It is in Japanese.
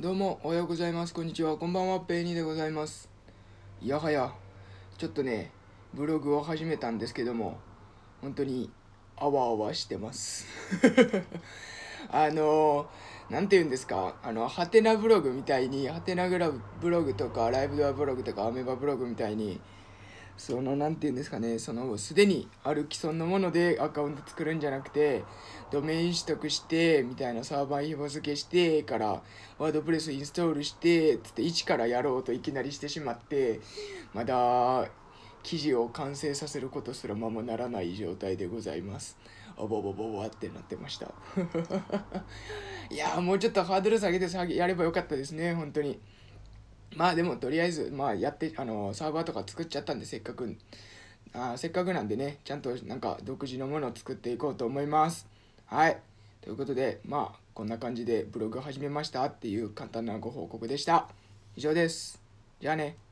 どうもおはようございます。こんにちは。こんばんはペイニーでございます。いやはやちょっとねブログを始めたんですけども本当にあわあわしてます。あのなんて言うんですか。あのハテナブログみたいにハテナグラブログとかライブドアブログとかアメバブログみたいにそのなんて言うんですかねそのすでにある既存のものでアカウント作るんじゃなくてドメイン取得してみたいなサーバー紐付けしてからワードプレスインストールしてつって一からやろうといきなりしてしまってまだ記事を完成させることすらままならない状態でございますあぼぼぼぼってなってました いやもうちょっとハードル下げて下げやればよかったですね本当に。まあでもとりあえずまあやってあのサーバーとか作っちゃったんでせっかく。あせっかくなんでねちゃんとなんか独自のものを作っていこうと思います。はい。ということでまあこんな感じでブログ始めましたっていう簡単なご報告でした。以上です。じゃあね。